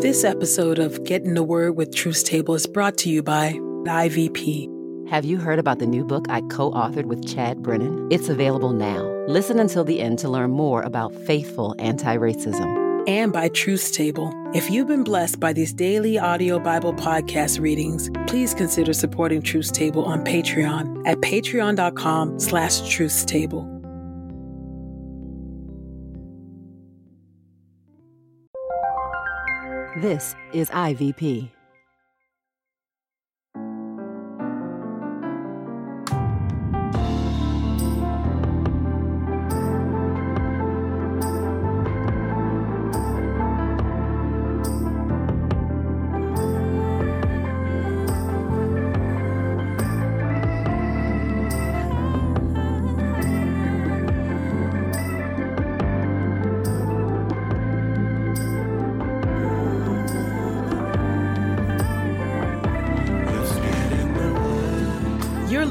This episode of Get in the Word with Truth's Table is brought to you by IVP. Have you heard about the new book I co authored with Chad Brennan? It's available now. Listen until the end to learn more about faithful anti racism. And by Truth's Table. If you've been blessed by these daily audio Bible podcast readings, please consider supporting Truth's Table on Patreon at patreon.com slash truthstable. This is IVP.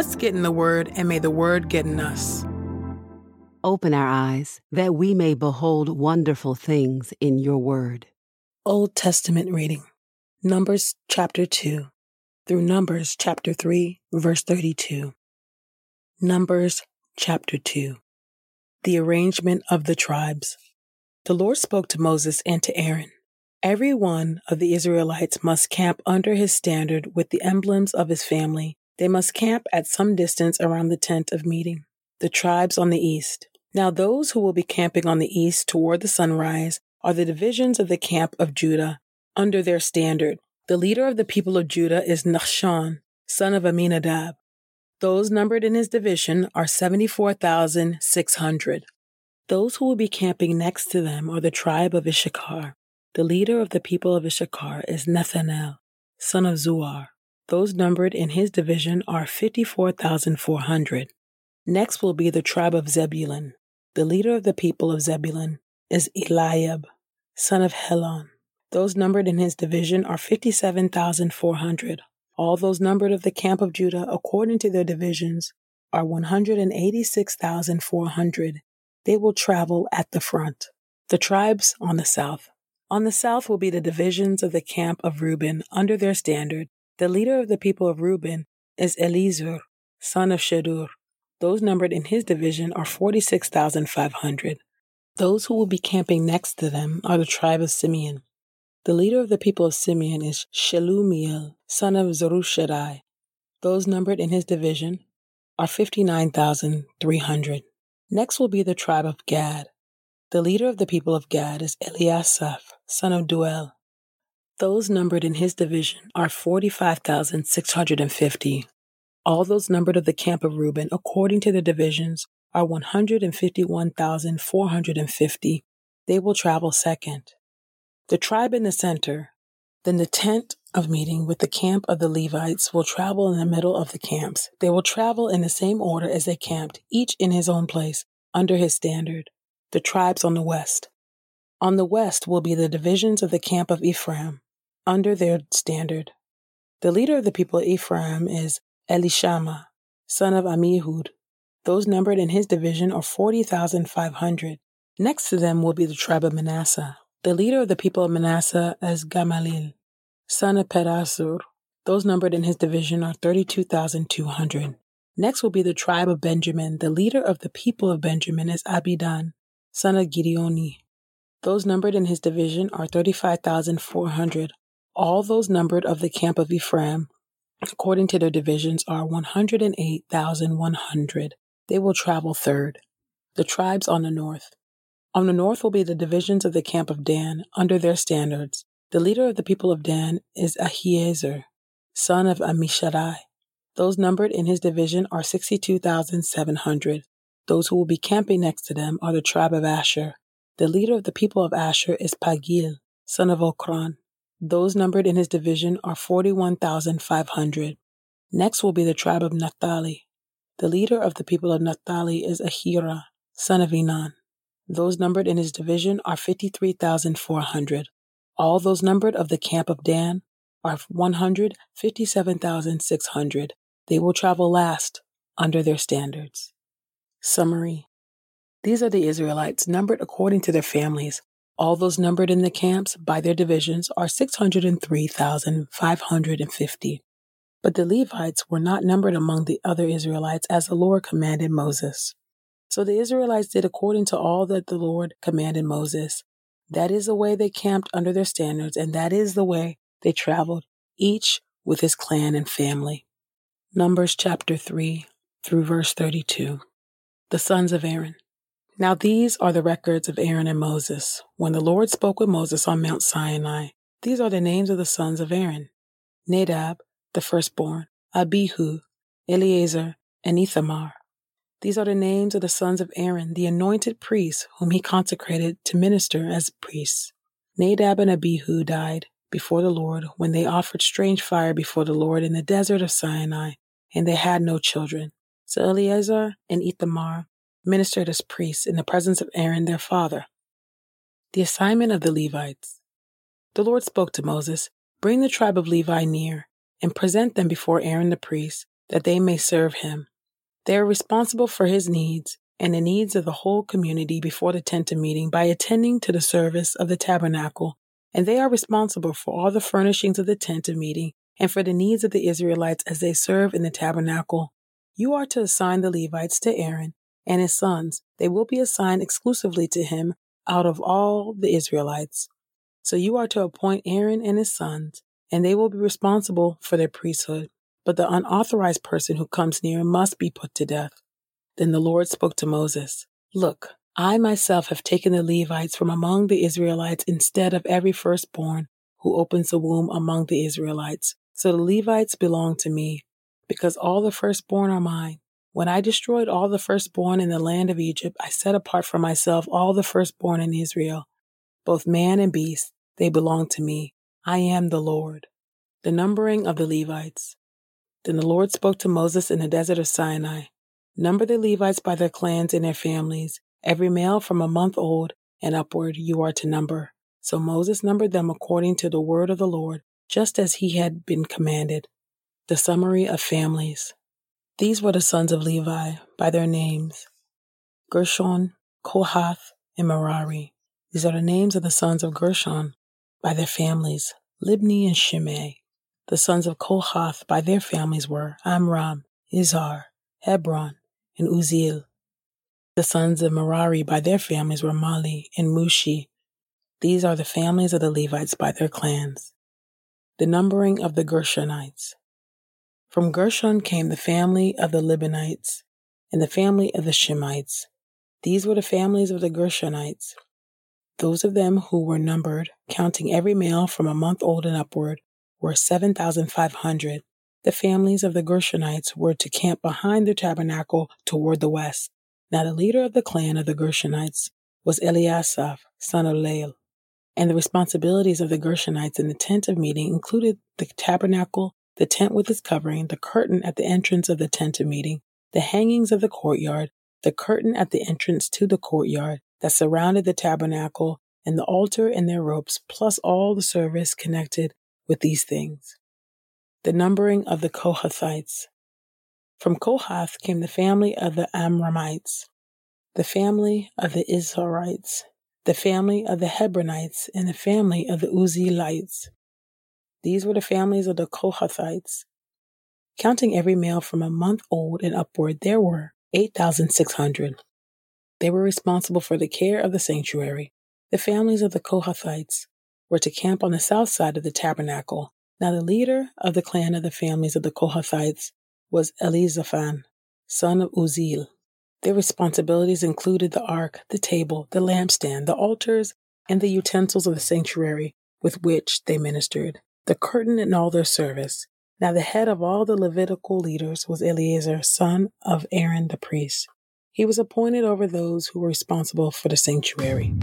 Let's get in the Word, and may the Word get in us. Open our eyes that we may behold wonderful things in your word. Old Testament reading Numbers chapter 2 through Numbers chapter 3, verse 32. Numbers chapter 2 The arrangement of the tribes. The Lord spoke to Moses and to Aaron. Every one of the Israelites must camp under his standard with the emblems of his family. They must camp at some distance around the tent of meeting. The tribes on the east. Now, those who will be camping on the east toward the sunrise are the divisions of the camp of Judah under their standard. The leader of the people of Judah is Nahshon, son of Amminadab. Those numbered in his division are 74,600. Those who will be camping next to them are the tribe of Issachar. The leader of the people of Issachar is Nethanel, son of Zuar. Those numbered in his division are 54,400. Next will be the tribe of Zebulun. The leader of the people of Zebulun is Eliab, son of Helon. Those numbered in his division are 57,400. All those numbered of the camp of Judah, according to their divisions, are 186,400. They will travel at the front. The tribes on the south. On the south will be the divisions of the camp of Reuben under their standard. The leader of the people of Reuben is Elizur, son of Shedeur. Those numbered in his division are 46,500. Those who will be camping next to them are the tribe of Simeon. The leader of the people of Simeon is Shelumiel, son of Zurishaddai. Those numbered in his division are 59,300. Next will be the tribe of Gad. The leader of the people of Gad is Eliasaph, son of Deuel. Those numbered in his division are 45,650. All those numbered of the camp of Reuben, according to their divisions, are 151,450. They will travel second. The tribe in the center, then the tent of meeting with the camp of the Levites will travel in the middle of the camps. They will travel in the same order as they camped, each in his own place, under his standard. The tribes on the west. On the west will be the divisions of the camp of Ephraim, under their standard. The leader of the people of Ephraim is Elishama, son of Ammihud. Those numbered in his division are 40,500. Next to them will be the tribe of Manasseh. The leader of the people of Manasseh is Gamaliel, son of Pedahzur. Those numbered in his division are 32,200. Next will be the tribe of Benjamin. The leader of the people of Benjamin is Abidan, son of Gideoni. Those numbered in his division are 35,400. All those numbered of the camp of Ephraim, according to their divisions, are 108,100. They will travel third. The tribes on the north. On the north will be the divisions of the camp of Dan under their standards. The leader of the people of Dan is Ahiezer, son of Ammishaddai. Those numbered in his division are 62,700. Those who will be camping next to them are the tribe of Asher. The leader of the people of Asher is Pagiel, son of Ocran. Those numbered in his division are 41,500. Next will be the tribe of Naphtali. The leader of the people of Naphtali is Ahira, son of Enan. Those numbered in his division are 53,400. All those numbered of the camp of Dan are 157,600. They will travel last under their standards. Summary These are the Israelites numbered according to their families. All those numbered in the camps by their divisions are 603,550. But the Levites were not numbered among the other Israelites as the Lord commanded Moses. So the Israelites did according to all that the Lord commanded Moses. That is the way they camped under their standards, and that is the way they traveled, each with his clan and family. Numbers chapter 3 through verse 32. The sons of Aaron. Now these are the records of Aaron and Moses. When the Lord spoke with Moses on Mount Sinai, these are the names of the sons of Aaron Nadab, the firstborn, Abihu, Eleazar, and Ithamar. These are the names of the sons of Aaron, the anointed priests, whom he consecrated to minister as priests. Nadab and Abihu died before the Lord when they offered strange fire before the Lord in the desert of Sinai, and they had no children. So Eleazar and Ithamar ministered as priests in the presence of Aaron their father. The assignment of the Levites. The Lord spoke to Moses, Bring the tribe of Levi near, and present them before Aaron the priest, that they may serve him. They are responsible for his needs and the needs of the whole community before the tent of meeting by attending to the service of the tabernacle, and they are responsible for all the furnishings of the tent of meeting and for the needs of the Israelites as they serve in the tabernacle. You are to assign the Levites to Aaron and his sons. They will be assigned exclusively to him out of all the Israelites. So you are to appoint Aaron and his sons, and they will be responsible for their priesthood. But the unauthorized person who comes near must be put to death. Then the Lord spoke to Moses Look, I myself have taken the Levites from among the Israelites instead of every firstborn who opens the womb among the Israelites. So the Levites belong to me, because all the firstborn are mine. When I destroyed all the firstborn in the land of Egypt, I set apart for myself all the firstborn in Israel, both man and beast. They belong to me. I am the Lord. The numbering of the Levites. Then the Lord spoke to Moses in the desert of Sinai Number the Levites by their clans and their families. Every male from a month old and upward you are to number. So Moses numbered them according to the word of the Lord, just as he had been commanded. The summary of families. These were the sons of Levi by their names Gershon, Kohath, and Merari. These are the names of the sons of Gershon by their families Libni and Shimei. The sons of Kohath by their families were Amram, Izhar, Hebron, and Uzziel. The sons of Merari by their families were Mahli and Mushi. These are the families of the Levites by their clans. The numbering of the Gershonites. From Gershon came the family of the Libnites and the family of the Shimeites. These were the families of the Gershonites. Those of them who were numbered, counting every male from a month old and upward, were 7,500. The families of the Gershonites were to camp behind the tabernacle toward the west. Now the leader of the clan of the Gershonites was Eliasaph, son of Lael. And the responsibilities of the Gershonites in the tent of meeting included the tabernacle the tent with its covering, the curtain at the entrance of the tent of meeting, the hangings of the courtyard, the curtain at the entrance to the courtyard that surrounded the tabernacle, and the altar and their ropes, plus all the service connected with these things. The numbering of the Kohathites. From Kohath came the family of the Amramites, the family of the Izharites, the family of the Hebronites, and the family of the Uzzielites. These were the families of the Kohathites. Counting every male from a month old and upward, there were 8,600. They were responsible for the care of the sanctuary. The families of the Kohathites were to camp on the south side of the tabernacle. Now, the leader of the clan of the families of the Kohathites was Elizaphan, son of Uzziel. Their responsibilities included the ark, the table, the lampstand, the altars, and the utensils of the sanctuary with which they ministered the curtain and all their service. Now the head of all the Levitical leaders was Eleazar, son of Aaron the priest. He was appointed over those who were responsible for the sanctuary.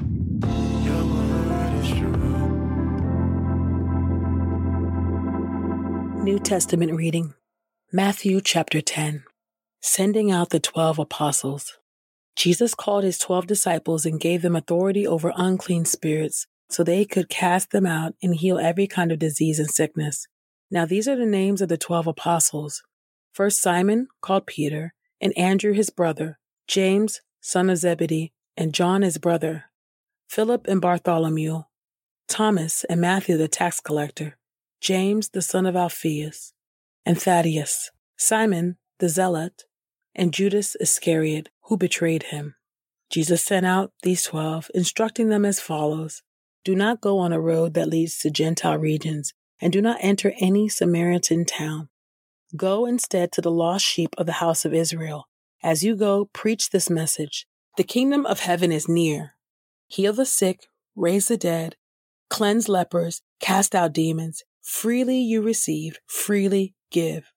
New Testament reading Matthew chapter 10 Sending out the twelve apostles. Jesus called his twelve disciples and gave them authority over unclean spirits so they could cast them out and heal every kind of disease and sickness. Now these are the names of the twelve apostles. First Simon, called Peter, and Andrew his brother, James, son of Zebedee, and John his brother, Philip and Bartholomew, Thomas and Matthew the tax collector, James the son of Alphaeus, and Thaddeus, Simon the zealot, and Judas Iscariot, who betrayed him. Jesus sent out these twelve, instructing them as follows Do not go on a road that leads to Gentile regions, and do not enter any Samaritan town. Go instead to the lost sheep of the house of Israel. As you go, preach this message The kingdom of heaven is near. Heal the sick, raise the dead, cleanse lepers, cast out demons. Freely you received, freely give.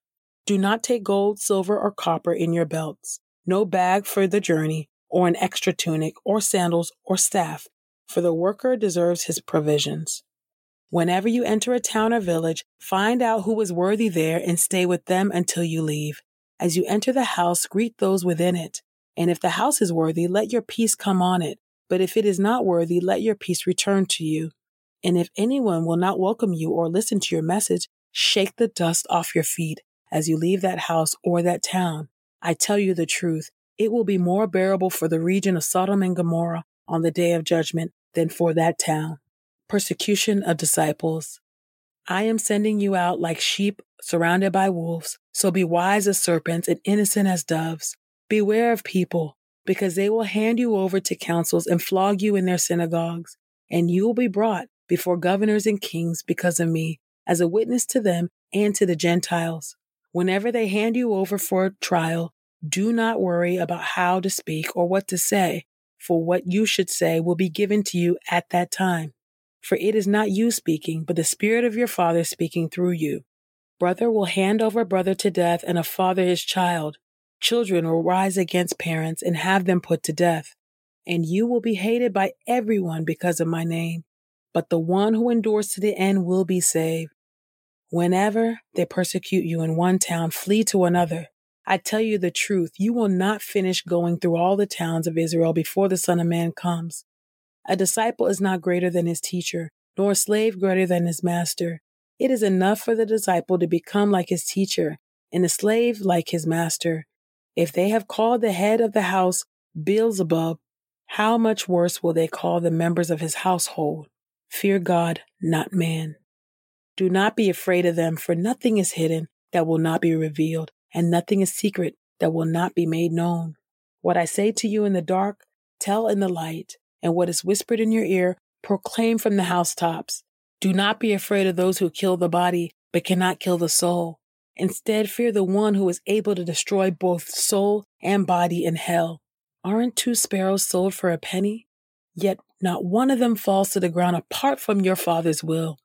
Do not take gold, silver, or copper in your belts, no bag for the journey, or an extra tunic, or sandals, or staff, for the worker deserves his provisions. Whenever you enter a town or village, find out who is worthy there and stay with them until you leave. As you enter the house, greet those within it. And if the house is worthy, let your peace come on it. But if it is not worthy, let your peace return to you. And if anyone will not welcome you or listen to your message, shake the dust off your feet as you leave that house or that town. I tell you the truth, it will be more bearable for the region of Sodom and Gomorrah on the day of judgment than for that town. Persecution of disciples. I am sending you out like sheep surrounded by wolves, so be wise as serpents and innocent as doves. Beware of people, because they will hand you over to councils and flog you in their synagogues, and you will be brought before governors and kings because of me, as a witness to them and to the Gentiles. Whenever they hand you over for trial, do not worry about how to speak or what to say, for what you should say will be given to you at that time. For it is not you speaking, but the Spirit of your Father speaking through you. Brother will hand over brother to death, and a father his child. Children will rise against parents and have them put to death. And you will be hated by everyone because of my name. But the one who endures to the end will be saved. Whenever they persecute you in one town, flee to another. I tell you the truth, you will not finish going through all the towns of Israel before the Son of Man comes. A disciple is not greater than his teacher, nor a slave greater than his master. It is enough for the disciple to become like his teacher, and the slave like his master. If they have called the head of the house Beelzebub, how much worse will they call the members of his household? Fear God, not man. Do not be afraid of them, for nothing is hidden that will not be revealed, and nothing is secret that will not be made known. What I say to you in the dark, tell in the light, and what is whispered in your ear, proclaim from the housetops. Do not be afraid of those who kill the body, but cannot kill the soul. Instead, fear the one who is able to destroy both soul and body in hell. Aren't two sparrows sold for a penny? Yet not one of them falls to the ground apart from your Father's will.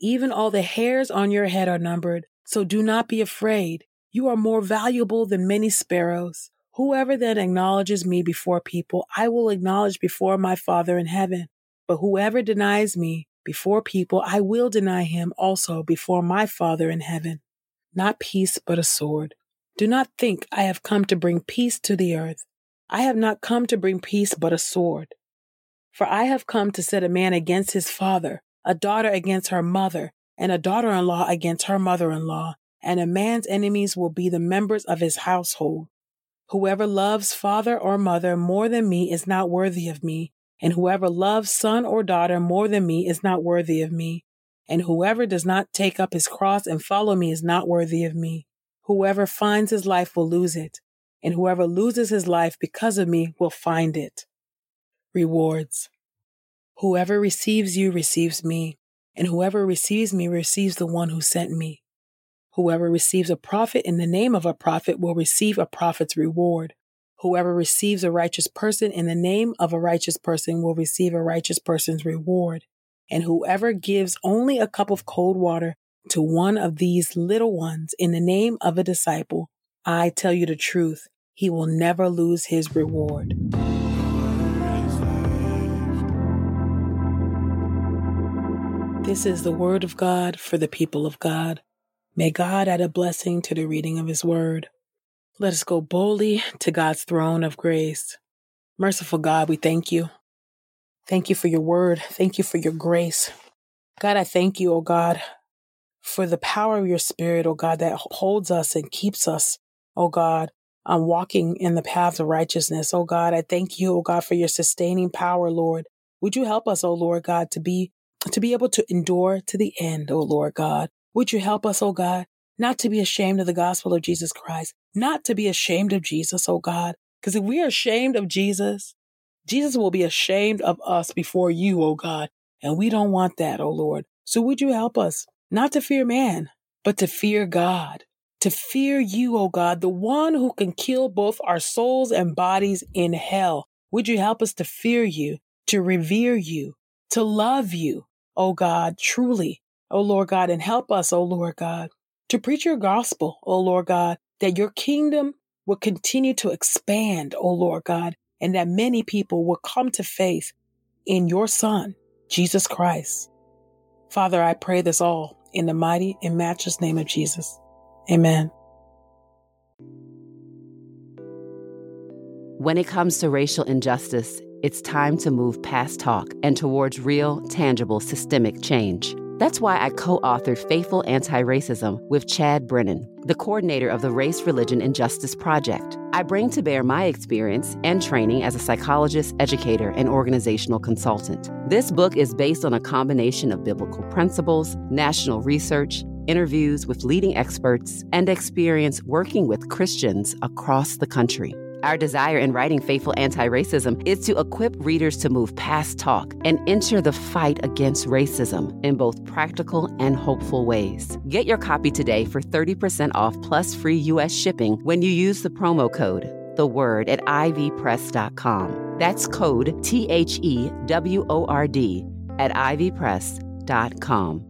Even all the hairs on your head are numbered, so do not be afraid. You are more valuable than many sparrows. Whoever then acknowledges me before people, I will acknowledge before my Father in heaven. But whoever denies me before people, I will deny him also before my Father in heaven. Not peace, but a sword. Do not think I have come to bring peace to the earth. I have not come to bring peace, but a sword. For I have come to set a man against his father, a daughter against her mother, and a daughter in law against her mother in law, and a man's enemies will be the members of his household. Whoever loves father or mother more than me is not worthy of me, and whoever loves son or daughter more than me is not worthy of me. And whoever does not take up his cross and follow me is not worthy of me. Whoever finds his life will lose it, and whoever loses his life because of me will find it. Rewards. Whoever receives you receives me, and whoever receives me receives the one who sent me. Whoever receives a prophet in the name of a prophet will receive a prophet's reward. Whoever receives a righteous person in the name of a righteous person will receive a righteous person's reward. And whoever gives only a cup of cold water to one of these little ones in the name of a disciple, I tell you the truth, he will never lose his reward. This is the word of God for the people of God. May God add a blessing to the reading of his word. Let us go boldly to God's throne of grace. Merciful God, we thank you. Thank you for your word. Thank you for your grace. God, I thank you, oh God, for the power of your spirit, oh God, that holds us and keeps us, oh God, on walking in the paths of righteousness. Oh God, I thank you, oh God, for your sustaining power, Lord. Would you help us, oh Lord God, to be to be able to endure to the end, oh Lord God. Would you help us, oh God, not to be ashamed of the gospel of Jesus Christ, not to be ashamed of Jesus, oh God. Because if we are ashamed of Jesus, Jesus will be ashamed of us before you, oh God. And we don't want that, oh Lord. So would you help us not to fear man, but to fear God, to fear you, oh God, the one who can kill both our souls and bodies in hell. Would you help us to fear you, to revere you, to love you, oh God, truly, oh Lord God, and help us, O Lord God, to preach your gospel, O Lord God, that your kingdom will continue to expand, O Lord God, and that many people will come to faith in your Son, Jesus Christ. Father, I pray this all in the mighty and matchless name of Jesus. Amen. When it comes to racial injustice, it's time to move past talk and towards real, tangible, systemic change. That's why I co authored Faithful Anti Racism with Chad Brennan, the coordinator of the Race, Religion, and Justice Project. I bring to bear my experience and training as a psychologist, educator, and organizational consultant. This book is based on a combination of biblical principles, national research, interviews with leading experts, and experience working with Christians across the country. Our desire in writing Faithful Anti Racism is to equip readers to move past talk and enter the fight against racism in both practical and hopeful ways. Get your copy today for 30% off plus free U.S. shipping when you use the promo code the word at ivpress.com. That's code T H E W O R D at ivpress.com.